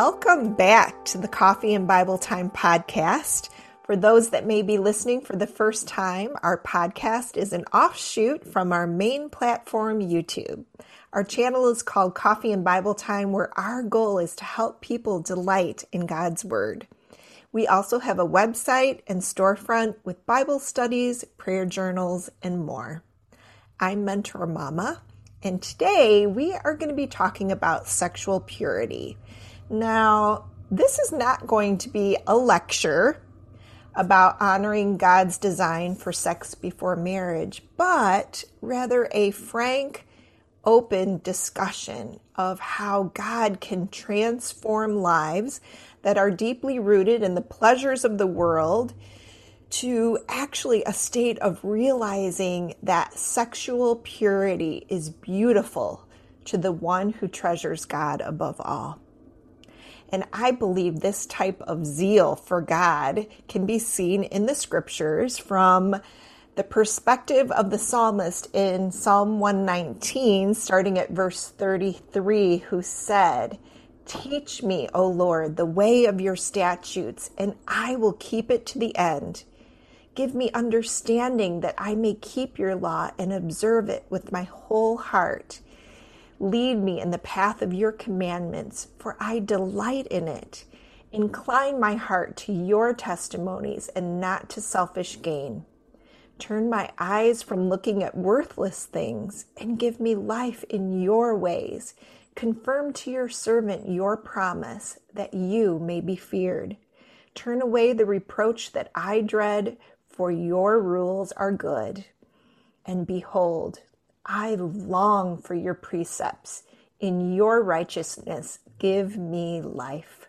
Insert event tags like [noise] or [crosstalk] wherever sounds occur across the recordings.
Welcome back to the Coffee and Bible Time podcast. For those that may be listening for the first time, our podcast is an offshoot from our main platform, YouTube. Our channel is called Coffee and Bible Time, where our goal is to help people delight in God's Word. We also have a website and storefront with Bible studies, prayer journals, and more. I'm Mentor Mama, and today we are going to be talking about sexual purity. Now, this is not going to be a lecture about honoring God's design for sex before marriage, but rather a frank, open discussion of how God can transform lives that are deeply rooted in the pleasures of the world to actually a state of realizing that sexual purity is beautiful to the one who treasures God above all. And I believe this type of zeal for God can be seen in the scriptures from the perspective of the psalmist in Psalm 119, starting at verse 33, who said, Teach me, O Lord, the way of your statutes, and I will keep it to the end. Give me understanding that I may keep your law and observe it with my whole heart. Lead me in the path of your commandments, for I delight in it. Incline my heart to your testimonies and not to selfish gain. Turn my eyes from looking at worthless things and give me life in your ways. Confirm to your servant your promise that you may be feared. Turn away the reproach that I dread, for your rules are good. And behold, I long for your precepts. In your righteousness, give me life.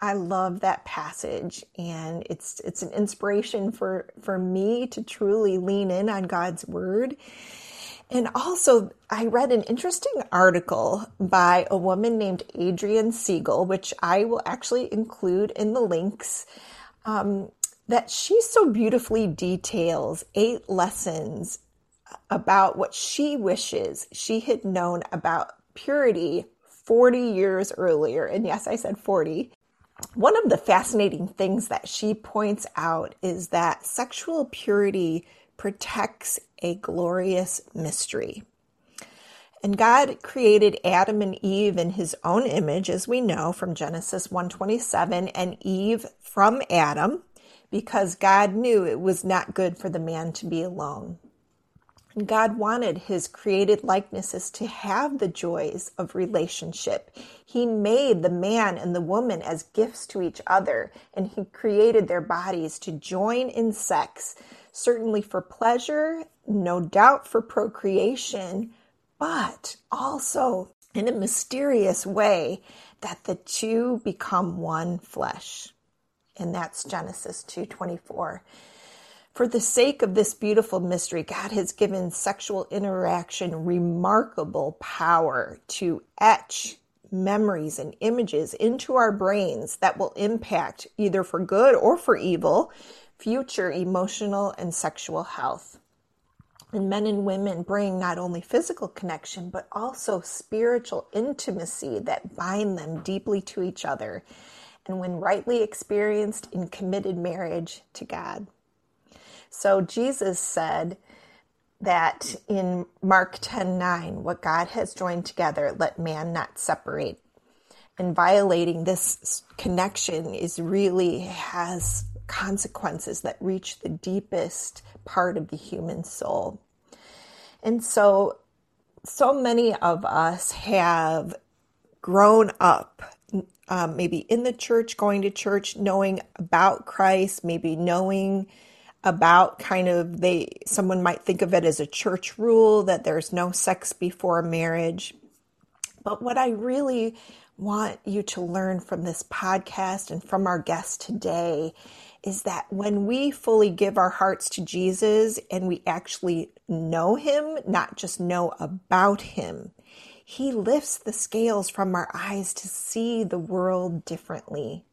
I love that passage and it's it's an inspiration for for me to truly lean in on God's word. And also I read an interesting article by a woman named Adrienne Siegel, which I will actually include in the links. Um, that she so beautifully details eight lessons about what she wishes she had known about purity 40 years earlier. And yes, I said 40. One of the fascinating things that she points out is that sexual purity protects a glorious mystery. And God created Adam and Eve in his own image as we know from Genesis 1:27 and Eve from Adam because God knew it was not good for the man to be alone. God wanted his created likenesses to have the joys of relationship. He made the man and the woman as gifts to each other, and he created their bodies to join in sex, certainly for pleasure, no doubt for procreation, but also in a mysterious way that the two become one flesh. And that's Genesis 2:24. For the sake of this beautiful mystery, God has given sexual interaction remarkable power to etch memories and images into our brains that will impact, either for good or for evil, future emotional and sexual health. And men and women bring not only physical connection, but also spiritual intimacy that bind them deeply to each other. And when rightly experienced in committed marriage to God. So Jesus said that in Mark 10 9, what God has joined together, let man not separate. And violating this connection is really has consequences that reach the deepest part of the human soul. And so, so many of us have grown up um, maybe in the church, going to church, knowing about Christ, maybe knowing about kind of they someone might think of it as a church rule that there's no sex before marriage. But what I really want you to learn from this podcast and from our guest today is that when we fully give our hearts to Jesus and we actually know him, not just know about him, he lifts the scales from our eyes to see the world differently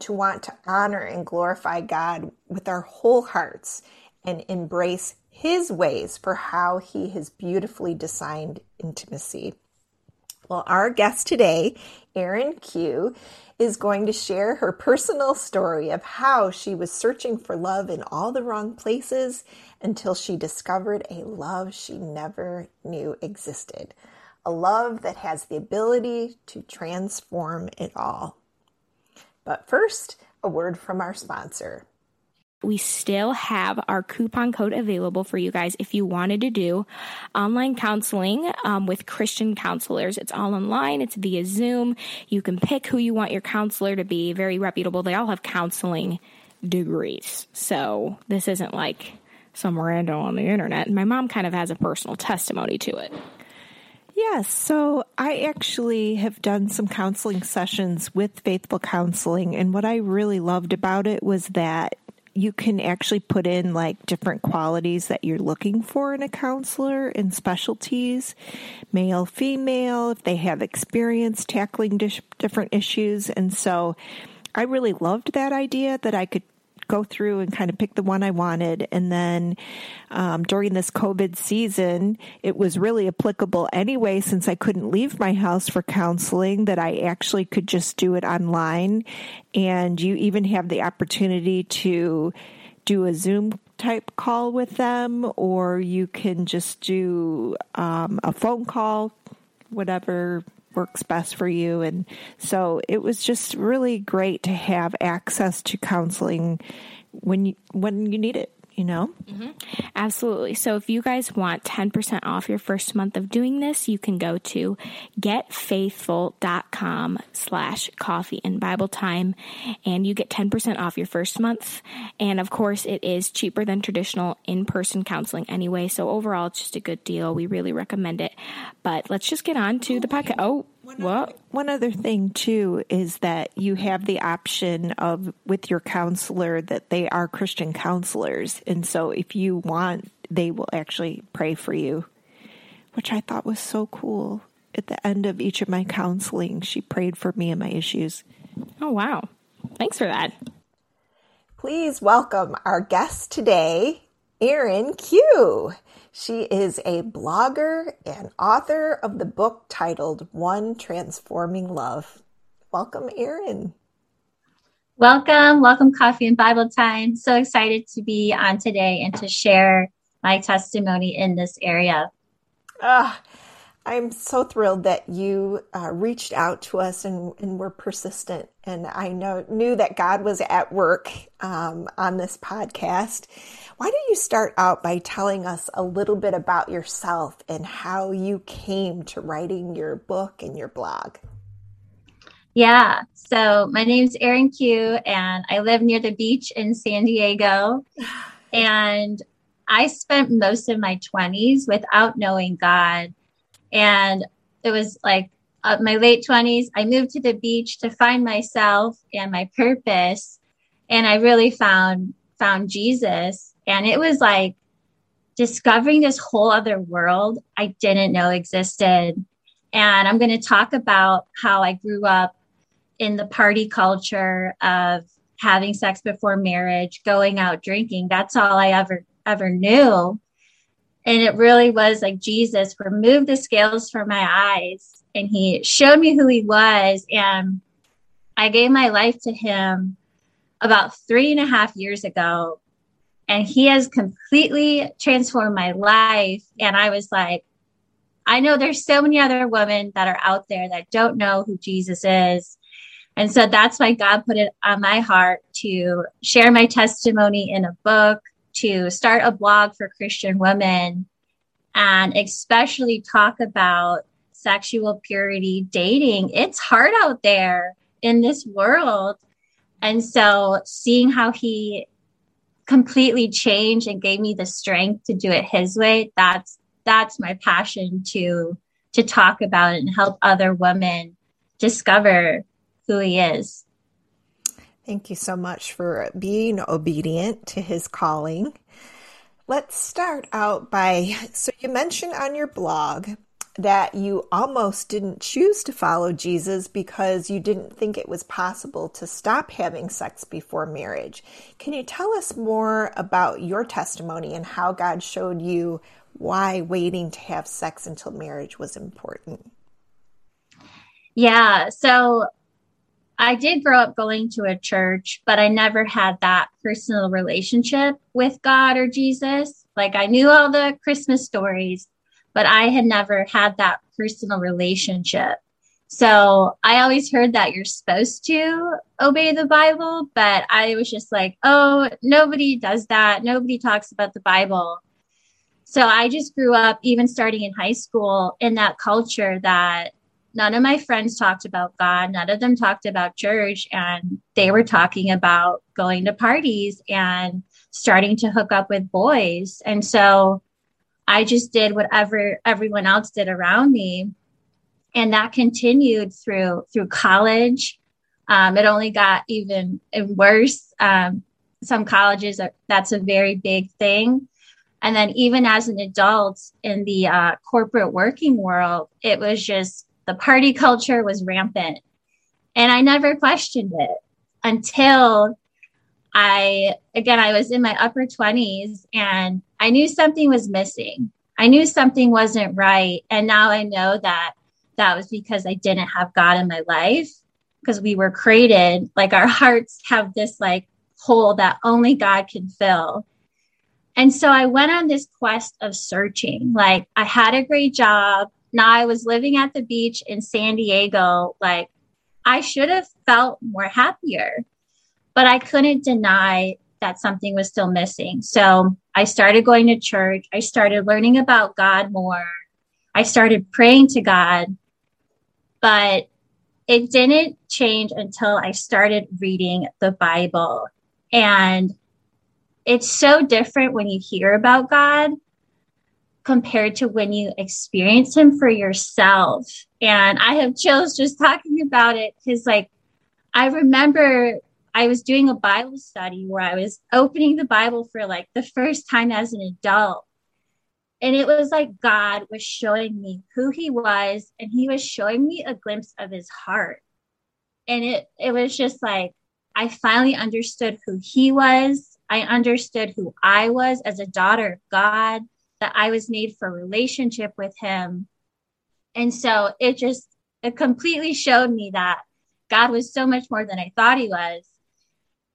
to want to honor and glorify God with our whole hearts and embrace His ways for how He has beautifully designed intimacy. Well, our guest today, Erin Kiu, is going to share her personal story of how she was searching for love in all the wrong places until she discovered a love she never knew existed. A love that has the ability to transform it all. But first, a word from our sponsor we still have our coupon code available for you guys if you wanted to do online counseling um, with Christian counselors. It's all online, it's via Zoom. You can pick who you want your counselor to be, very reputable. They all have counseling degrees. So this isn't like some random on the internet. My mom kind of has a personal testimony to it. Yes, so I actually have done some counseling sessions with Faithful Counseling, and what I really loved about it was that you can actually put in like different qualities that you're looking for in a counselor and specialties, male, female, if they have experience tackling different issues. And so I really loved that idea that I could go through and kind of pick the one I wanted. And then um, during this COVID season, it was really applicable anyway, since I couldn't leave my house for counseling, that I actually could just do it online. And you even have the opportunity to do a Zoom type call with them, or you can just do um, a phone call, whatever works best for you. And so it was just really great to have access to counseling when you, when you need it you know? Mm-hmm. Absolutely. So if you guys want 10% off your first month of doing this, you can go to getfaithful.com slash coffee and Bible time and you get 10% off your first month. And of course, it is cheaper than traditional in-person counseling anyway. So overall, it's just a good deal. We really recommend it. But let's just get on to the podcast. Oh, one what? Other, one other thing too is that you have the option of with your counselor that they are Christian counselors, and so if you want, they will actually pray for you, which I thought was so cool. At the end of each of my counseling, she prayed for me and my issues. Oh wow! Thanks for that. Please welcome our guest today, Erin Kiu. She is a blogger and author of the book titled One Transforming Love. Welcome, Erin. Welcome, welcome, Coffee and Bible Time. So excited to be on today and to share my testimony in this area. Ah, I'm so thrilled that you uh, reached out to us and, and were persistent. And I know knew that God was at work um, on this podcast. Why don't you start out by telling us a little bit about yourself and how you came to writing your book and your blog? Yeah, so my name's Erin Kiu, and I live near the beach in San Diego. [sighs] And I spent most of my 20s without knowing God. And it was like uh, my late 20s, I moved to the beach to find myself and my purpose. And I really found found Jesus and it was like discovering this whole other world I didn't know existed. And I'm going to talk about how I grew up in the party culture of having sex before marriage, going out drinking. That's all I ever, ever knew. And it really was like Jesus removed the scales from my eyes and he showed me who he was. And I gave my life to him about three and a half years ago and he has completely transformed my life. And I was like, I know there's so many other women that are out there that don't know who Jesus is. And so that's why God put it on my heart to share my testimony in a book, to start a blog for Christian women, and especially talk about sexual purity dating. It's hard out there in this world. And so seeing how he completely changed and gave me the strength to do it his way that's that's my passion to to talk about and help other women discover who he is thank you so much for being obedient to his calling let's start out by so you mentioned on your blog that you almost didn't choose to follow Jesus because you didn't think it was possible to stop having sex before marriage. Can you tell us more about your testimony and how God showed you why waiting to have sex until marriage was important? Yeah. So I did grow up going to a church, but I never had that personal relationship with God or Jesus. Like I knew all the Christmas stories, but I had never had that personal relationship. So I always heard that you're supposed to obey the Bible, but I was just like, oh, nobody does that. Nobody talks about the Bible. So I just grew up, even starting in high school, in that culture that none of my friends talked about God. None of them talked about church. And they were talking about going to parties and starting to hook up with boys. And so I just did whatever everyone else did around me. And that continued through through college. Um, it only got even worse. Um, some colleges are, that's a very big thing. And then even as an adult in the uh, corporate working world, it was just the party culture was rampant. And I never questioned it until I, again, I was in my upper 20s and I knew something was missing. I knew something wasn't right. And now I know that that was because I didn't have God in my life because we were created like our hearts have this like hole that only God can fill. And so I went on this quest of searching. Like I had a great job. Now I was living at the beach in San Diego. Like I should have felt more happier, but I couldn't deny that something was still missing. So I started going to church. I started learning about God more. I started praying to God, but it didn't change until I started reading the Bible. And it's so different when you hear about God compared to when you experience him for yourself. And I have chills just talking about it because, like, I remember I was doing a Bible study where I was opening the Bible for like the first time as an adult. And it was like God was showing me who he was, and he was showing me a glimpse of his heart. And it, it was just like, I finally understood who he was. I understood who I was as a daughter of God that I was made for relationship with him. And so it just, it completely showed me that God was so much more than I thought he was.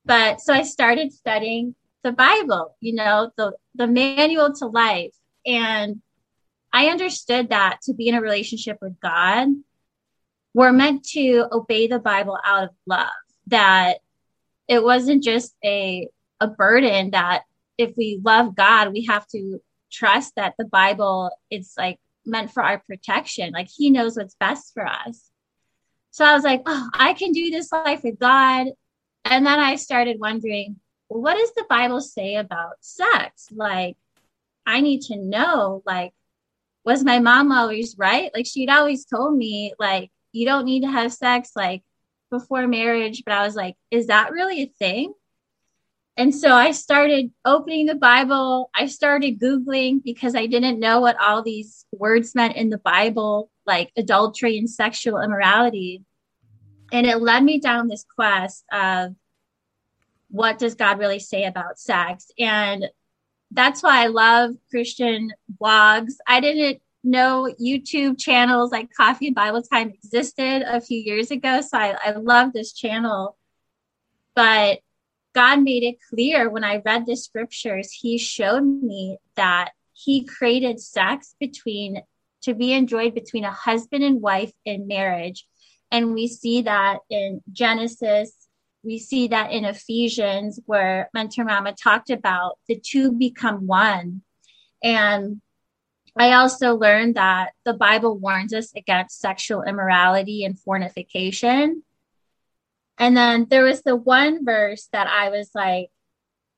But so I started studying the Bible, you know, the, the manual to life. And I understood that to be in a relationship with God, we're meant to obey the Bible out of love, that it wasn't just a, a burden that if we love God, we have to trust that the Bible is like meant for our protection. Like he knows what's best for us. So I was like, oh, I can do this life with God. And then I started wondering, well, what does the Bible say about sex? Like, I need to know, like, was my mom always right? Like, she'd always told me, like, you don't need to have sex, like, before marriage. But I was like, is that really a thing? And so I started opening the Bible. I started Googling because I didn't know what all these words meant in the Bible, like adultery and sexual immorality. And it led me down this quest of what does God really say about sex? And that's why I love Christian blogs. I didn't know YouTube channels like Coffee and Bible Time existed a few years ago. So I, I love this channel. But God made it clear when I read the scriptures, He showed me that He created sex between to be enjoyed between a husband and wife in marriage. And we see that in Genesis. We see that in Ephesians, where Mentor Mama talked about the two become one. And I also learned that the Bible warns us against sexual immorality and fornication. And then there was the one verse that I was like,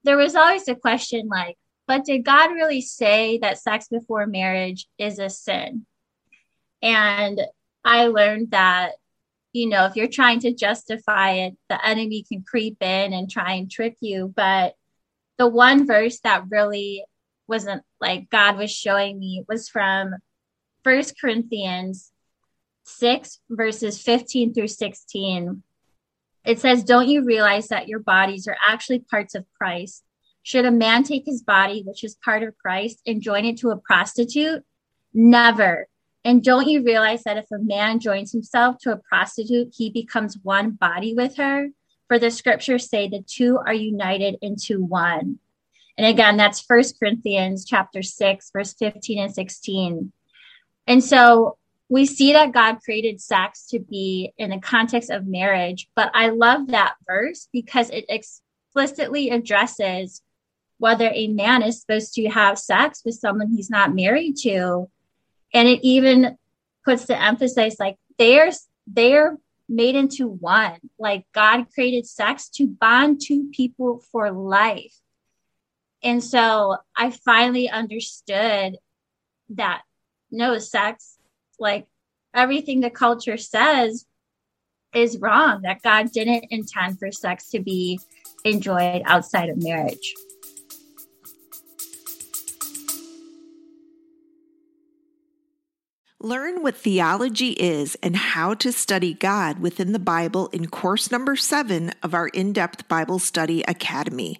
there was always a question like, but did God really say that sex before marriage is a sin? And I learned that, you know, if you're trying to justify it, the enemy can creep in and try and trick you. But the one verse that really wasn't like God was showing me was from First Corinthians 6, verses 15 through 16 it says, Don't you realize that your bodies are actually parts of Christ? Should a man take his body, which is part of Christ, and join it to a prostitute? Never. And don't you realize that if a man joins himself to a prostitute, he becomes one body with her? For the scriptures say the two are united into one. And again, that's First Corinthians chapter 6, verse 15 and 16. And so we see that God created sex to be in the context of marriage, but I love that verse because it explicitly addresses whether a man is supposed to have sex with someone he's not married to. And it even puts the emphasis like they're they're made into one. Like god created sex to bond two people for life. And so i finally understood that no sex like everything the culture says is wrong that god didn't intend for sex to be enjoyed outside of marriage Learn what theology is and how to study God within the Bible in course number seven of our in depth Bible Study Academy.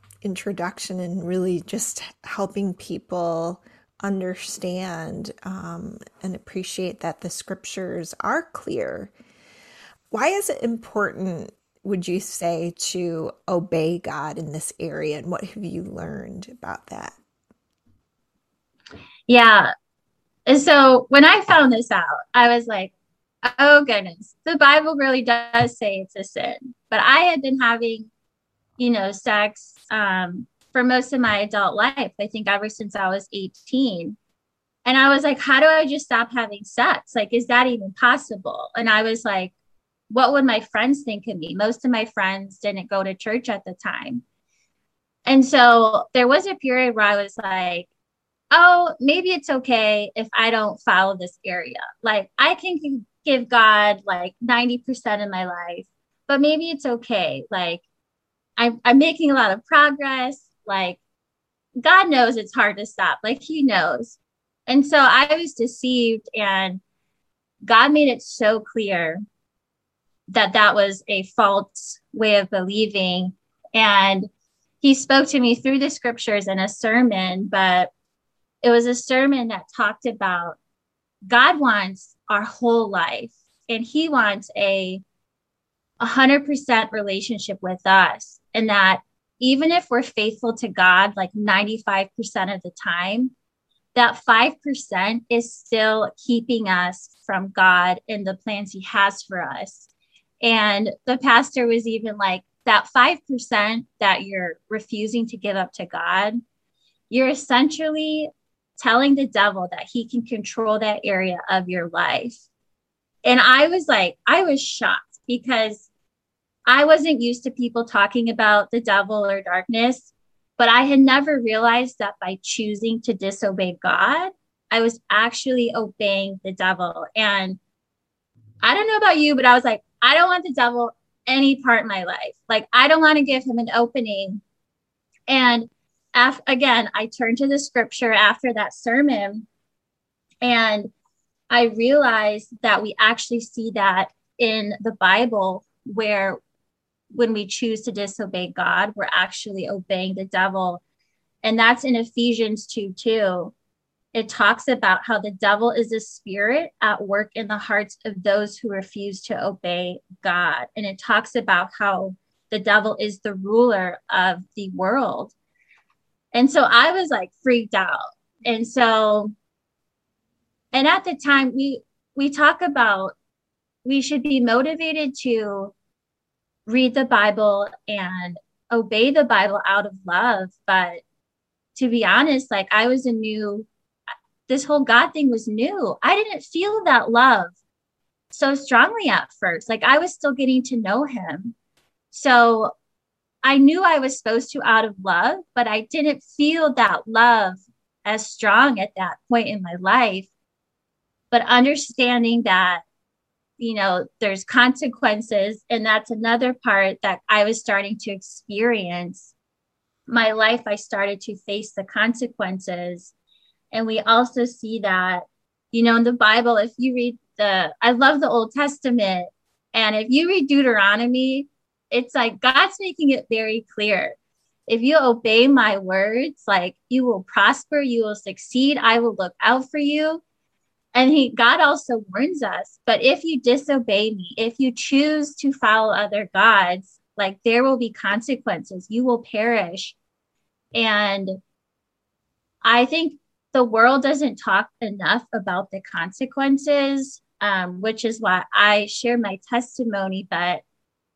introduction and really just helping people understand um, and appreciate that the scriptures are clear. Why is it important, would you say, to obey God in this area? And what have you learned about that? Yeah. So when I found this out, I was like, oh goodness, the Bible really does say it's a sin. But I had been having, you know, sex um, for most of my adult life. I think ever since I was 18. And I was like, how do I just stop having sex? Like, is that even possible? And I was like, what would my friends think of me? Most of my friends didn't go to church at the time. And so there was a period where I was like, oh, maybe it's okay if I don't follow this area. Like, I can give God like 90% of my life, but maybe it's okay. Like, I'm, I'm making a lot of progress. Like, God knows it's hard to stop. Like, He knows. And so I was deceived, and God made it so clear that that was a false way of believing. And He spoke to me through the scriptures in a sermon, but it was a sermon that talked about God wants our whole life, and He wants a 100% relationship with us and that even if we're faithful to God like 95% of the time, that 5% is still keeping us from God and the plans He has for us. And the pastor was even like, that 5% that you're refusing to give up to God, you're essentially telling the devil that he can control that area of your life. And I was like, I was shocked because I wasn't used to people talking about the devil or darkness, but I had never realized that by choosing to disobey God, I was actually obeying the devil. And I don't know about you, but I was like, I don't want the devil any part in my life. Like, I don't want to give him an opening. And af- again, I turned to the scripture after that sermon and I realized that we actually see that in the Bible where when we choose to disobey God, we're actually obeying the devil. And that's in Ephesians 2 2. It talks about how the devil is a spirit at work in the hearts of those who refuse to obey God. And it talks about how the devil is the ruler of the world. And so I was like freaked out. And so, and at the time, we, we talk about we should be motivated to read the Bible and obey the Bible out of love. But to be honest, like I was a new, this whole God thing was new. I didn't feel that love so strongly at first. Like I was still getting to know him. So I knew I was supposed to out of love, but I didn't feel that love as strong at that point in my life. But understanding that, you know, there's consequences, and that's another part that I was starting to experience. My life, I started to face the consequences. And we also see that, you know, in the Bible, if you read the, I love the Old Testament. And if you read Deuteronomy, it's like God's making it very clear. If you obey my words, like you will prosper, you will succeed, I will look out for you. And he God also warns us, but if you disobey me, if you choose to follow other gods, like there will be consequences. You will perish. And I think the world doesn't talk enough about the consequences, um, which is why I share my testimony. But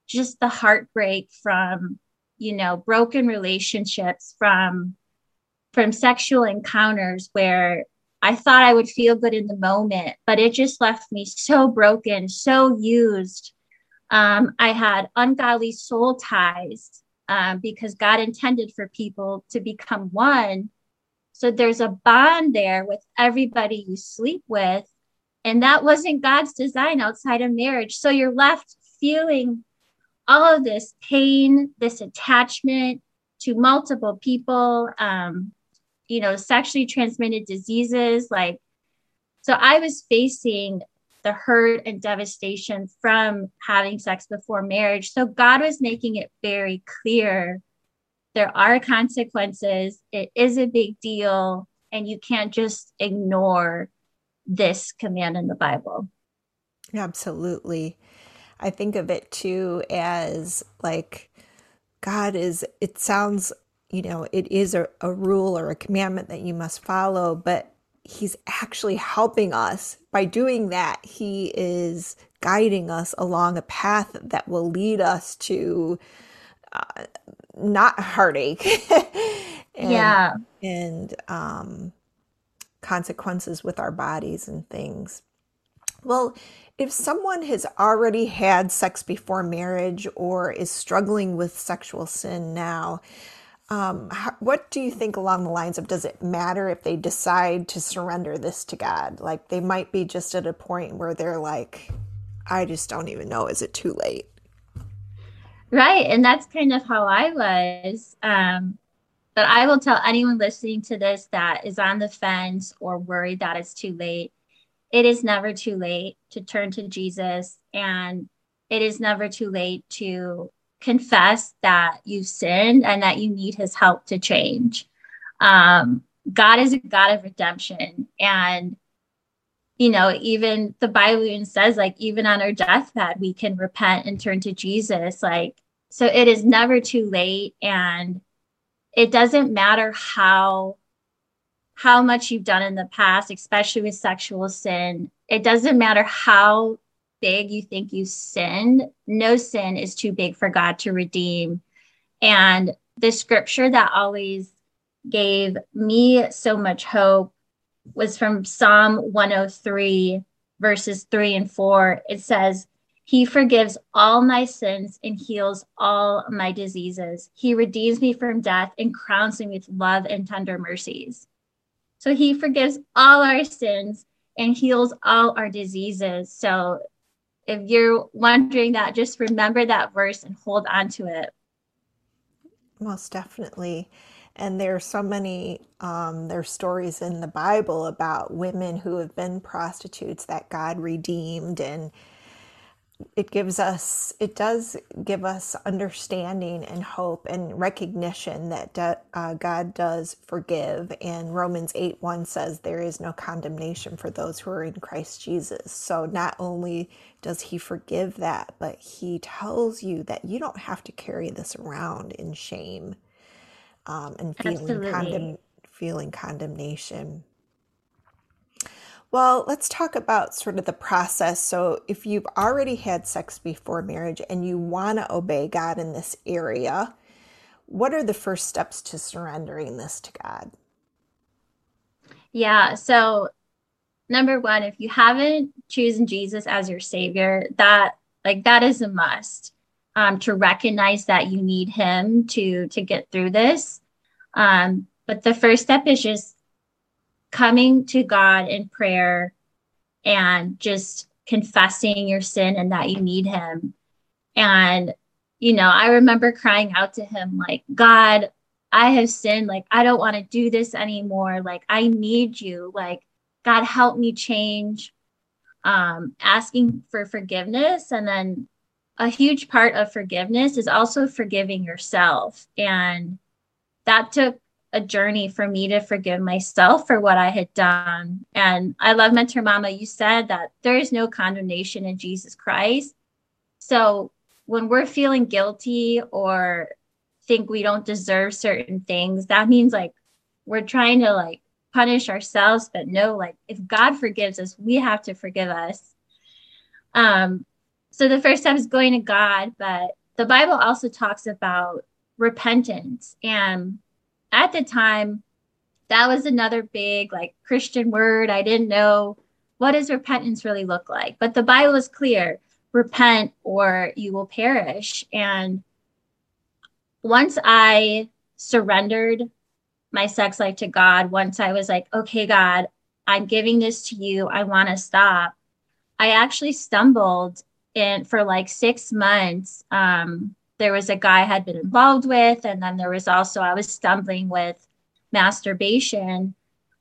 just the heartbreak from you know broken relationships from from sexual encounters where I thought I would feel good in the moment, but it just left me so broken, so used. Um, I had ungodly soul ties um, because God intended for people to become one. So there's a bond there with everybody you sleep with. And that wasn't God's design outside of marriage. So you're left feeling all of this pain, this attachment to multiple people, um, you know, sexually transmitted diseases. Like, so I was facing the hurt and devastation from having sex before marriage. So God was making it very clear there are consequences, it is a big deal, and you can't just ignore this command in the Bible. Absolutely. I think of it too as like God is, it sounds, you know, it is a, a rule or a commandment that you must follow, but He's actually helping us by doing that. He is guiding us along a path that will lead us to uh, not heartache. [laughs] and, yeah. And um, consequences with our bodies and things. Well, if someone has already had sex before marriage or is struggling with sexual sin now, um, how, what do you think along the lines of does it matter if they decide to surrender this to God? Like they might be just at a point where they're like, I just don't even know. Is it too late? Right. And that's kind of how I was. Um, but I will tell anyone listening to this that is on the fence or worried that it's too late it is never too late to turn to Jesus and it is never too late to confess that you've sinned and that you need his help to change. Um, God is a God of redemption. And, you know, even the Bible even says, like, even on our deathbed, we can repent and turn to Jesus. Like, so it is never too late. And it doesn't matter how how much you've done in the past, especially with sexual sin. It doesn't matter how big you think you sinned, no sin is too big for God to redeem. And the scripture that always gave me so much hope was from Psalm 103, verses 3 and 4. It says, He forgives all my sins and heals all my diseases. He redeems me from death and crowns me with love and tender mercies. So he forgives all our sins and heals all our diseases. So if you're wondering that, just remember that verse and hold on to it. Most definitely. And there are so many, um, there are stories in the Bible about women who have been prostitutes that God redeemed and it gives us it does give us understanding and hope and recognition that uh, god does forgive. And romans 8 1 says there is no condemnation for those who are in christ jesus. So not only does he forgive that but he tells you that you don't have to carry this around in shame um, and feeling, condemn, feeling condemnation well, let's talk about sort of the process. So, if you've already had sex before marriage and you want to obey God in this area, what are the first steps to surrendering this to God? Yeah. So, number one, if you haven't chosen Jesus as your savior, that like that is a must. Um, to recognize that you need him to to get through this. Um, but the first step is just coming to God in prayer and just confessing your sin and that you need him. And, you know, I remember crying out to him, like, God, I have sinned. Like, I don't want to do this anymore. Like, I need you. Like, God, help me change. Um, asking for forgiveness. And then a huge part of forgiveness is also forgiving yourself. And that took a journey for me to forgive myself for what I had done. And I love Mentor Mama. You said that there is no condemnation in Jesus Christ. So when we're feeling guilty or think we don't deserve certain things, that means like we're trying to like punish ourselves. But no, like if God forgives us, we have to forgive us. Um, so the first step is going to God, but the Bible also talks about repentance and at the time, that was another big like Christian word. I didn't know what does repentance really look like. But the Bible is clear repent or you will perish. And once I surrendered my sex life to God, once I was like, okay, God, I'm giving this to you, I want to stop. I actually stumbled in for like six months um, there was a guy I had been involved with, and then there was also I was stumbling with masturbation.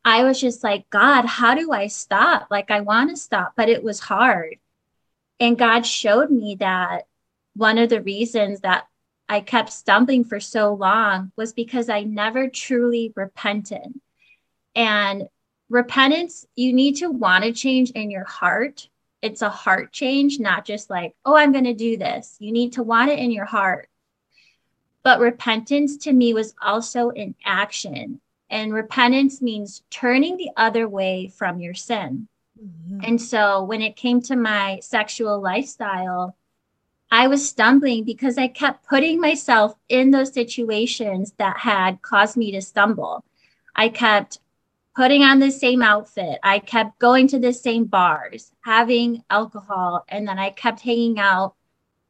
I was just like, God, how do I stop? Like, I want to stop, but it was hard. And God showed me that one of the reasons that I kept stumbling for so long was because I never truly repented. And repentance, you need to want to change in your heart it's a heart change, not just like, oh, I'm going to do this. You need to want it in your heart. But repentance to me was also an action. And repentance means turning the other way from your sin. Mm-hmm. And so when it came to my sexual lifestyle, I was stumbling because I kept putting myself in those situations that had caused me to stumble. I kept putting on the same outfit. I kept going to the same bars, having alcohol, and then I kept hanging out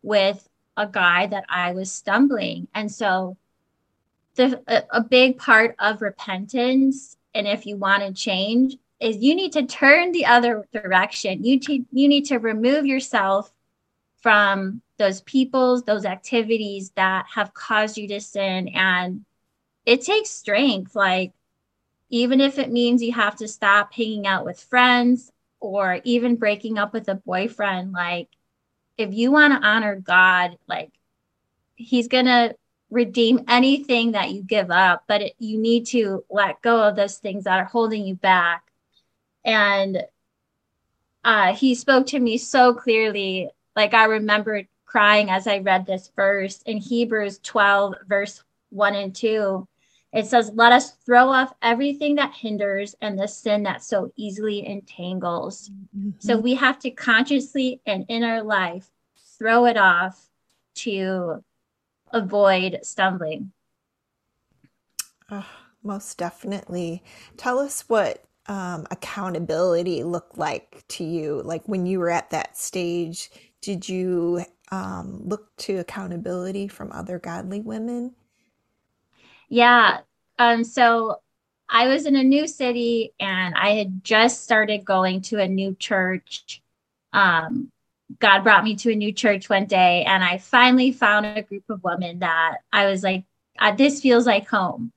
with a guy that I was stumbling. And so the a, a big part of repentance and if you want to change is you need to turn the other direction. You te- you need to remove yourself from those peoples, those activities that have caused you to sin and it takes strength like even if it means you have to stop hanging out with friends or even breaking up with a boyfriend like if you want to honor god like he's going to redeem anything that you give up but it, you need to let go of those things that are holding you back. And uh, he spoke to me so clearly. Like i remember crying as i read this verse in hebrews 12 verse 1 and 2 it says, Let us throw off everything that hinders and the sin that so easily entangles. Mm-hmm. So we have to consciously and in our life throw it off to avoid stumbling. Oh, most definitely. Tell us what um, accountability looked like to you. Like when you were at that stage, did you um, look to accountability from other godly women? Yeah. Um, so I was in a new city and I had just started going to a new church. Um, God brought me to a new church one day and I finally found a group of women that I was like, uh, this feels like home.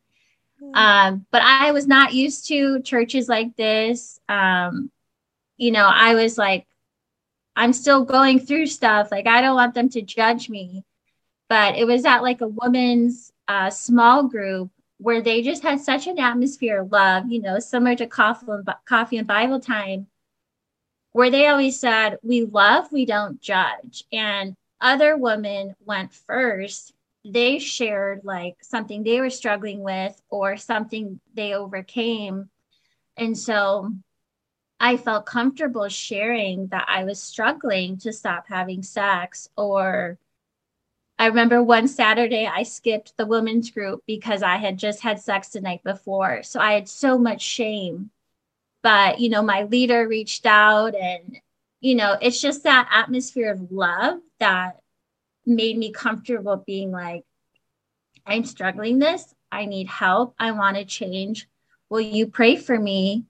Hmm. Um, but I was not used to churches like this. Um, you know, I was like, I'm still going through stuff. Like, I don't want them to judge me. But it was at like a woman's uh, small group where they just had such an atmosphere of love, you know, similar to coffee and, coffee and Bible time, where they always said, We love, we don't judge. And other women went first. They shared like something they were struggling with or something they overcame. And so I felt comfortable sharing that I was struggling to stop having sex or I remember one Saturday I skipped the women's group because I had just had sex the night before. So I had so much shame. But, you know, my leader reached out and, you know, it's just that atmosphere of love that made me comfortable being like, I'm struggling this. I need help. I want to change. Will you pray for me?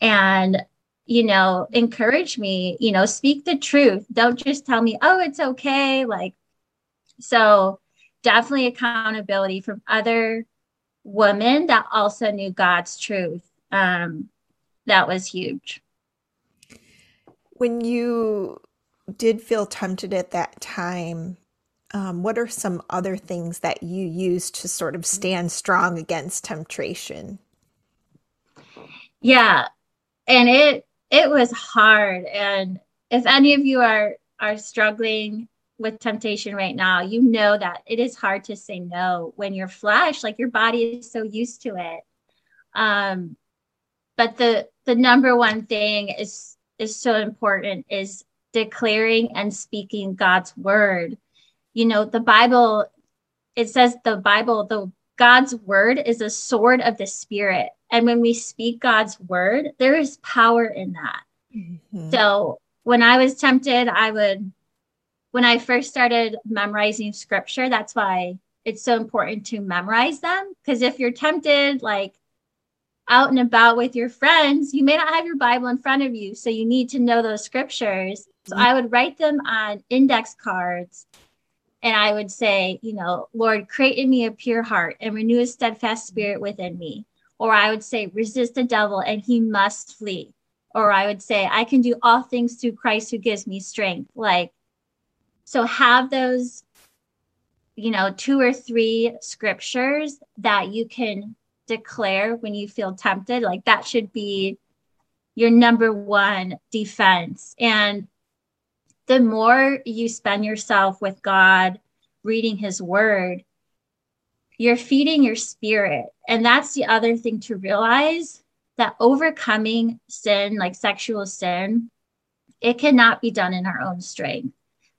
And, you know, encourage me, you know, speak the truth. Don't just tell me, oh, it's okay. Like, so definitely accountability from other women that also knew God's truth. Um, that was huge. When you did feel tempted at that time, um, what are some other things that you use to sort of stand strong against temptation? Yeah, and it it was hard. And if any of you are are struggling with temptation right now, you know that it is hard to say no when your flesh, like your body, is so used to it. Um, but the the number one thing is is so important is declaring and speaking God's word you know the bible it says the bible the god's word is a sword of the spirit and when we speak god's word there is power in that mm-hmm. so when i was tempted i would when i first started memorizing scripture that's why it's so important to memorize them because if you're tempted like out and about with your friends you may not have your bible in front of you so you need to know those scriptures so mm-hmm. i would write them on index cards and I would say, you know, Lord, create in me a pure heart and renew a steadfast spirit within me. Or I would say, resist the devil and he must flee. Or I would say, I can do all things through Christ who gives me strength. Like, so have those, you know, two or three scriptures that you can declare when you feel tempted. Like, that should be your number one defense. And the more you spend yourself with God, reading his word, you're feeding your spirit. And that's the other thing to realize that overcoming sin, like sexual sin, it cannot be done in our own strength.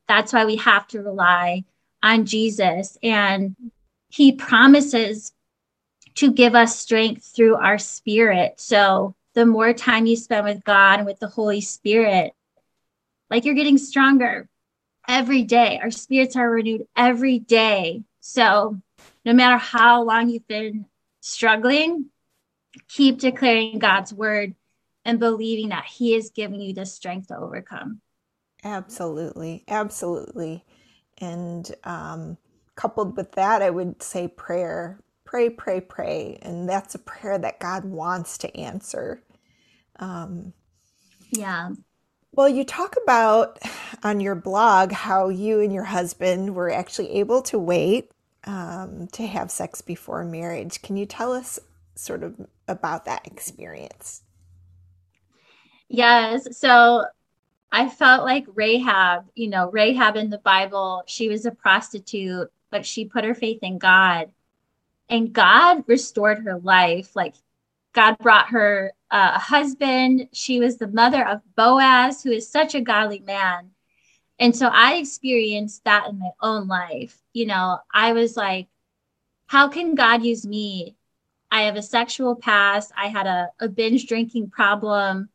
That's why we have to rely on Jesus. And he promises to give us strength through our spirit. So the more time you spend with God and with the Holy Spirit, like you're getting stronger every day. Our spirits are renewed every day. So no matter how long you've been struggling, keep declaring God's word and believing that He is giving you the strength to overcome. Absolutely. Absolutely. And um, coupled with that, I would say prayer. Pray, pray, pray. And that's a prayer that God wants to answer. Um, yeah. Well, you talk about on your blog how you and your husband were actually able to wait um, to have sex before marriage. Can you tell us sort of about that experience? Yes. So I felt like Rahab, you know, Rahab in the Bible, she was a prostitute, but she put her faith in God. And God restored her life. Like God brought her uh, a husband. She was the mother of Boaz, who is such a godly man. And so I experienced that in my own life. You know, I was like, how can God use me? I have a sexual past. I had a, a binge drinking problem.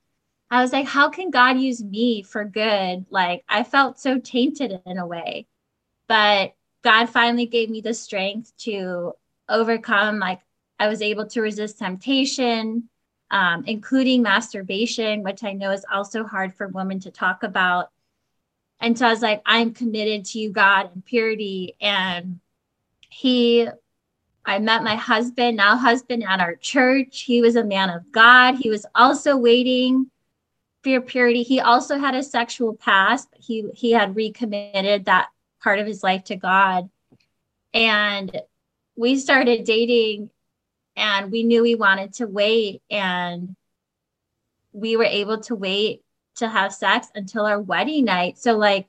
I was like, how can God use me for good? Like, I felt so tainted in a way. But God finally gave me the strength to overcome like I was able to resist temptation, um, including masturbation, which I know is also hard for women to talk about. And so I was like, I'm committed to you, God, and purity. And he, I met my husband, now husband at our church. He was a man of God. He was also waiting your purity. He also had a sexual past. He he had recommitted that part of his life to God. And we started dating and we knew we wanted to wait and we were able to wait to have sex until our wedding night so like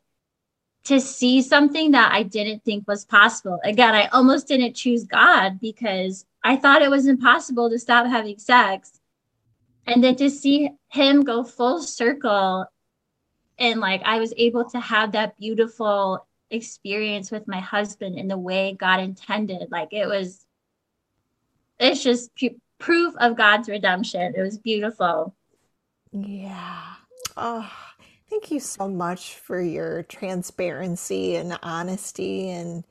to see something that i didn't think was possible again i almost didn't choose god because i thought it was impossible to stop having sex and then to see him go full circle and like i was able to have that beautiful experience with my husband in the way God intended. Like it was, it's just p- proof of God's redemption. It was beautiful. Yeah. Oh, thank you so much for your transparency and honesty. And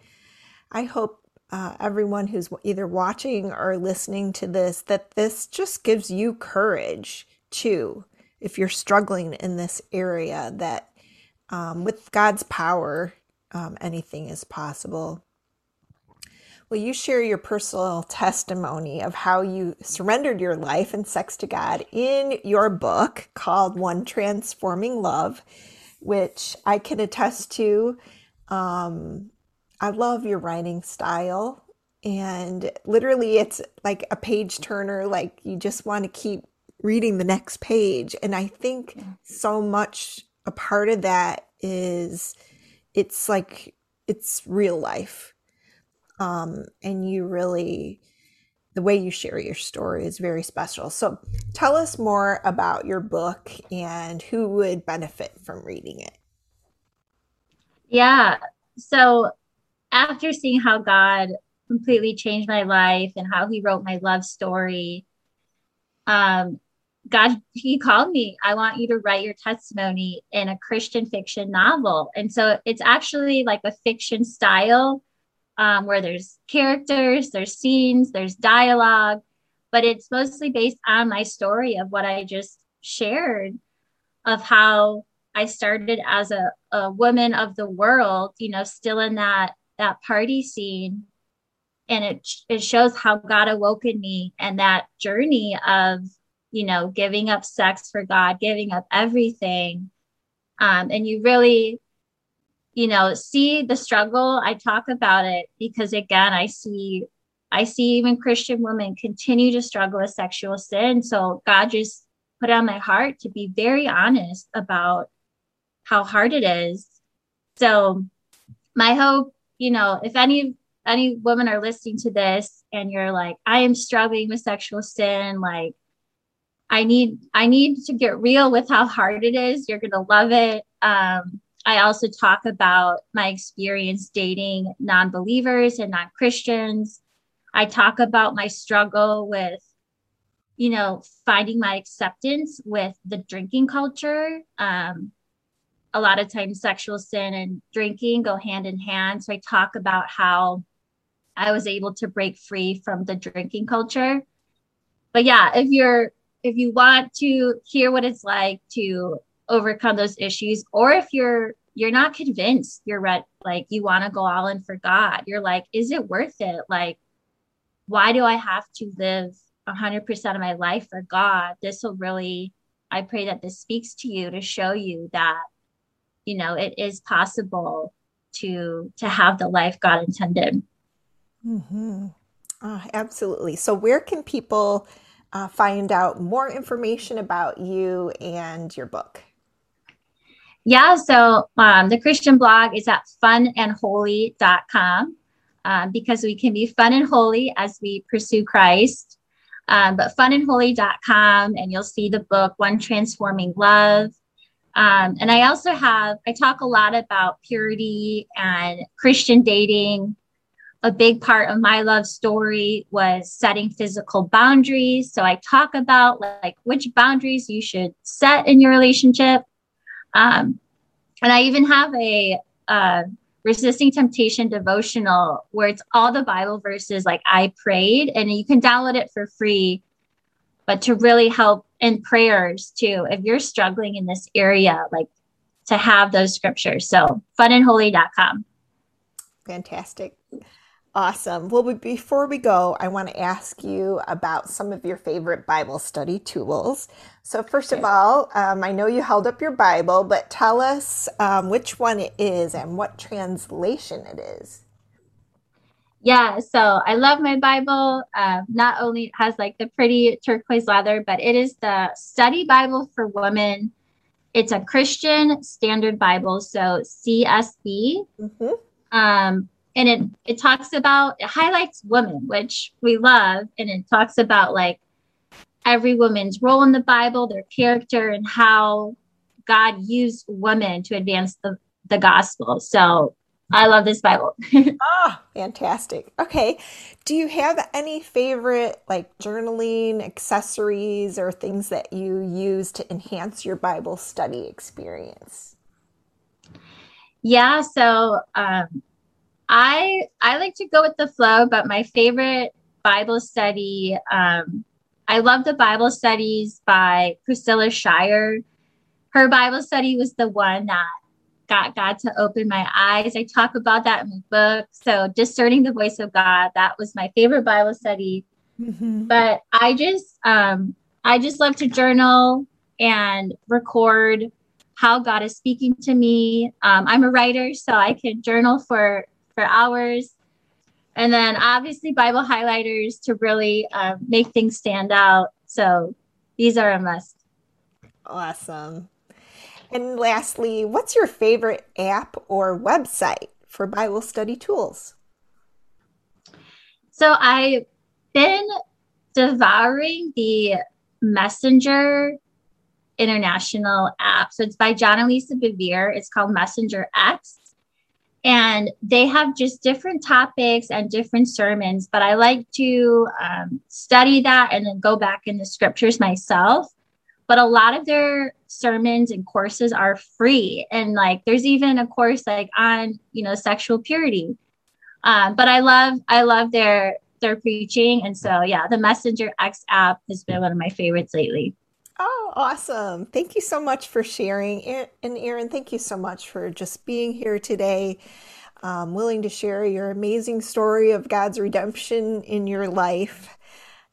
I hope uh, everyone who's either watching or listening to this that this just gives you courage too if you're struggling in this area that um, with god's power um, anything is possible will you share your personal testimony of how you surrendered your life and sex to god in your book called one transforming love which i can attest to um, I love your writing style. And literally, it's like a page turner, like you just want to keep reading the next page. And I think so much a part of that is it's like it's real life. Um, and you really, the way you share your story is very special. So tell us more about your book and who would benefit from reading it. Yeah. So after seeing how God completely changed my life and how he wrote my love story, um, God, he called me, I want you to write your testimony in a Christian fiction novel. And so it's actually like a fiction style um, where there's characters, there's scenes, there's dialogue, but it's mostly based on my story of what I just shared of how I started as a, a woman of the world, you know, still in that that party scene and it it shows how God awoken me and that journey of you know giving up sex for God, giving up everything, um, and you really you know see the struggle. I talk about it because again, I see I see even Christian women continue to struggle with sexual sin. So God just put on my heart to be very honest about how hard it is. So my hope you know, if any any women are listening to this and you're like, I am struggling with sexual sin, like I need I need to get real with how hard it is. You're gonna love it. Um, I also talk about my experience dating non-believers and non-Christians. I talk about my struggle with, you know, finding my acceptance with the drinking culture. Um, a lot of times sexual sin and drinking go hand in hand. So I talk about how I was able to break free from the drinking culture. But yeah, if you're if you want to hear what it's like to overcome those issues or if you're you're not convinced you're like you want to go all in for God. You're like, is it worth it? Like why do I have to live 100% of my life for God? This will really I pray that this speaks to you to show you that you know it is possible to to have the life god intended mm-hmm. oh, absolutely so where can people uh, find out more information about you and your book. Yeah so um, the christian blog is at funandholy.com um, because we can be fun and holy as we pursue christ. Um, but funandholy.com and you'll see the book one transforming love. Um, and I also have, I talk a lot about purity and Christian dating. A big part of my love story was setting physical boundaries. So I talk about like which boundaries you should set in your relationship. Um, and I even have a uh, resisting temptation devotional where it's all the Bible verses like I prayed, and you can download it for free. But to really help in prayers too if you're struggling in this area like to have those scriptures so funandholy.com fantastic awesome well before we go i want to ask you about some of your favorite bible study tools so first of all um, i know you held up your bible but tell us um, which one it is and what translation it is yeah, so I love my Bible. Uh, not only has like the pretty turquoise leather, but it is the study Bible for women. It's a Christian Standard Bible, so CSB. Mm-hmm. Um, and it it talks about it highlights women, which we love, and it talks about like every woman's role in the Bible, their character, and how God used women to advance the the gospel. So I love this Bible. [laughs] ah, fantastic. Okay. Do you have any favorite like journaling accessories or things that you use to enhance your Bible study experience? Yeah, so um, I I like to go with the flow, but my favorite Bible study, um, I love the Bible studies by Priscilla Shirer. Her Bible study was the one that got God to open my eyes. I talk about that in my book. So, discerning the voice of God, that was my favorite Bible study. Mm-hmm. But I just, um, I just love to journal and record how God is speaking to me. Um, I'm a writer, so I can journal for for hours, and then obviously Bible highlighters to really uh, make things stand out. So these are a must. Awesome. And lastly, what's your favorite app or website for Bible study tools? So I've been devouring the Messenger International app. So it's by John and Lisa Bevere. It's called Messenger X. And they have just different topics and different sermons, but I like to um, study that and then go back in the scriptures myself. But a lot of their sermons and courses are free. And like there's even a course like on, you know, sexual purity. Um, but I love, I love their their preaching. And so yeah, the Messenger X app has been one of my favorites lately. Oh, awesome. Thank you so much for sharing. And Erin, thank you so much for just being here today, um, willing to share your amazing story of God's redemption in your life.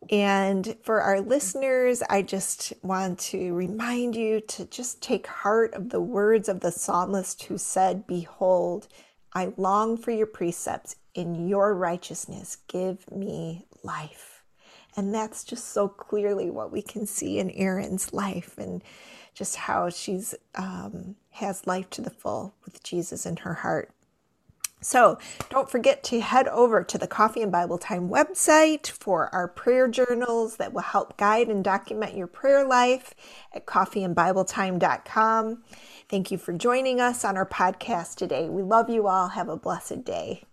And for our listeners, I just want to remind you to just take heart of the words of the psalmist who said, Behold, I long for your precepts. In your righteousness, give me life. And that's just so clearly what we can see in Erin's life and just how she's um, has life to the full with Jesus in her heart. So don't forget to head over to the Coffee and Bible Time website for our prayer journals that will help guide and document your prayer life at coffeeandbibletime.com. Thank you for joining us on our podcast today. We love you all. Have a blessed day.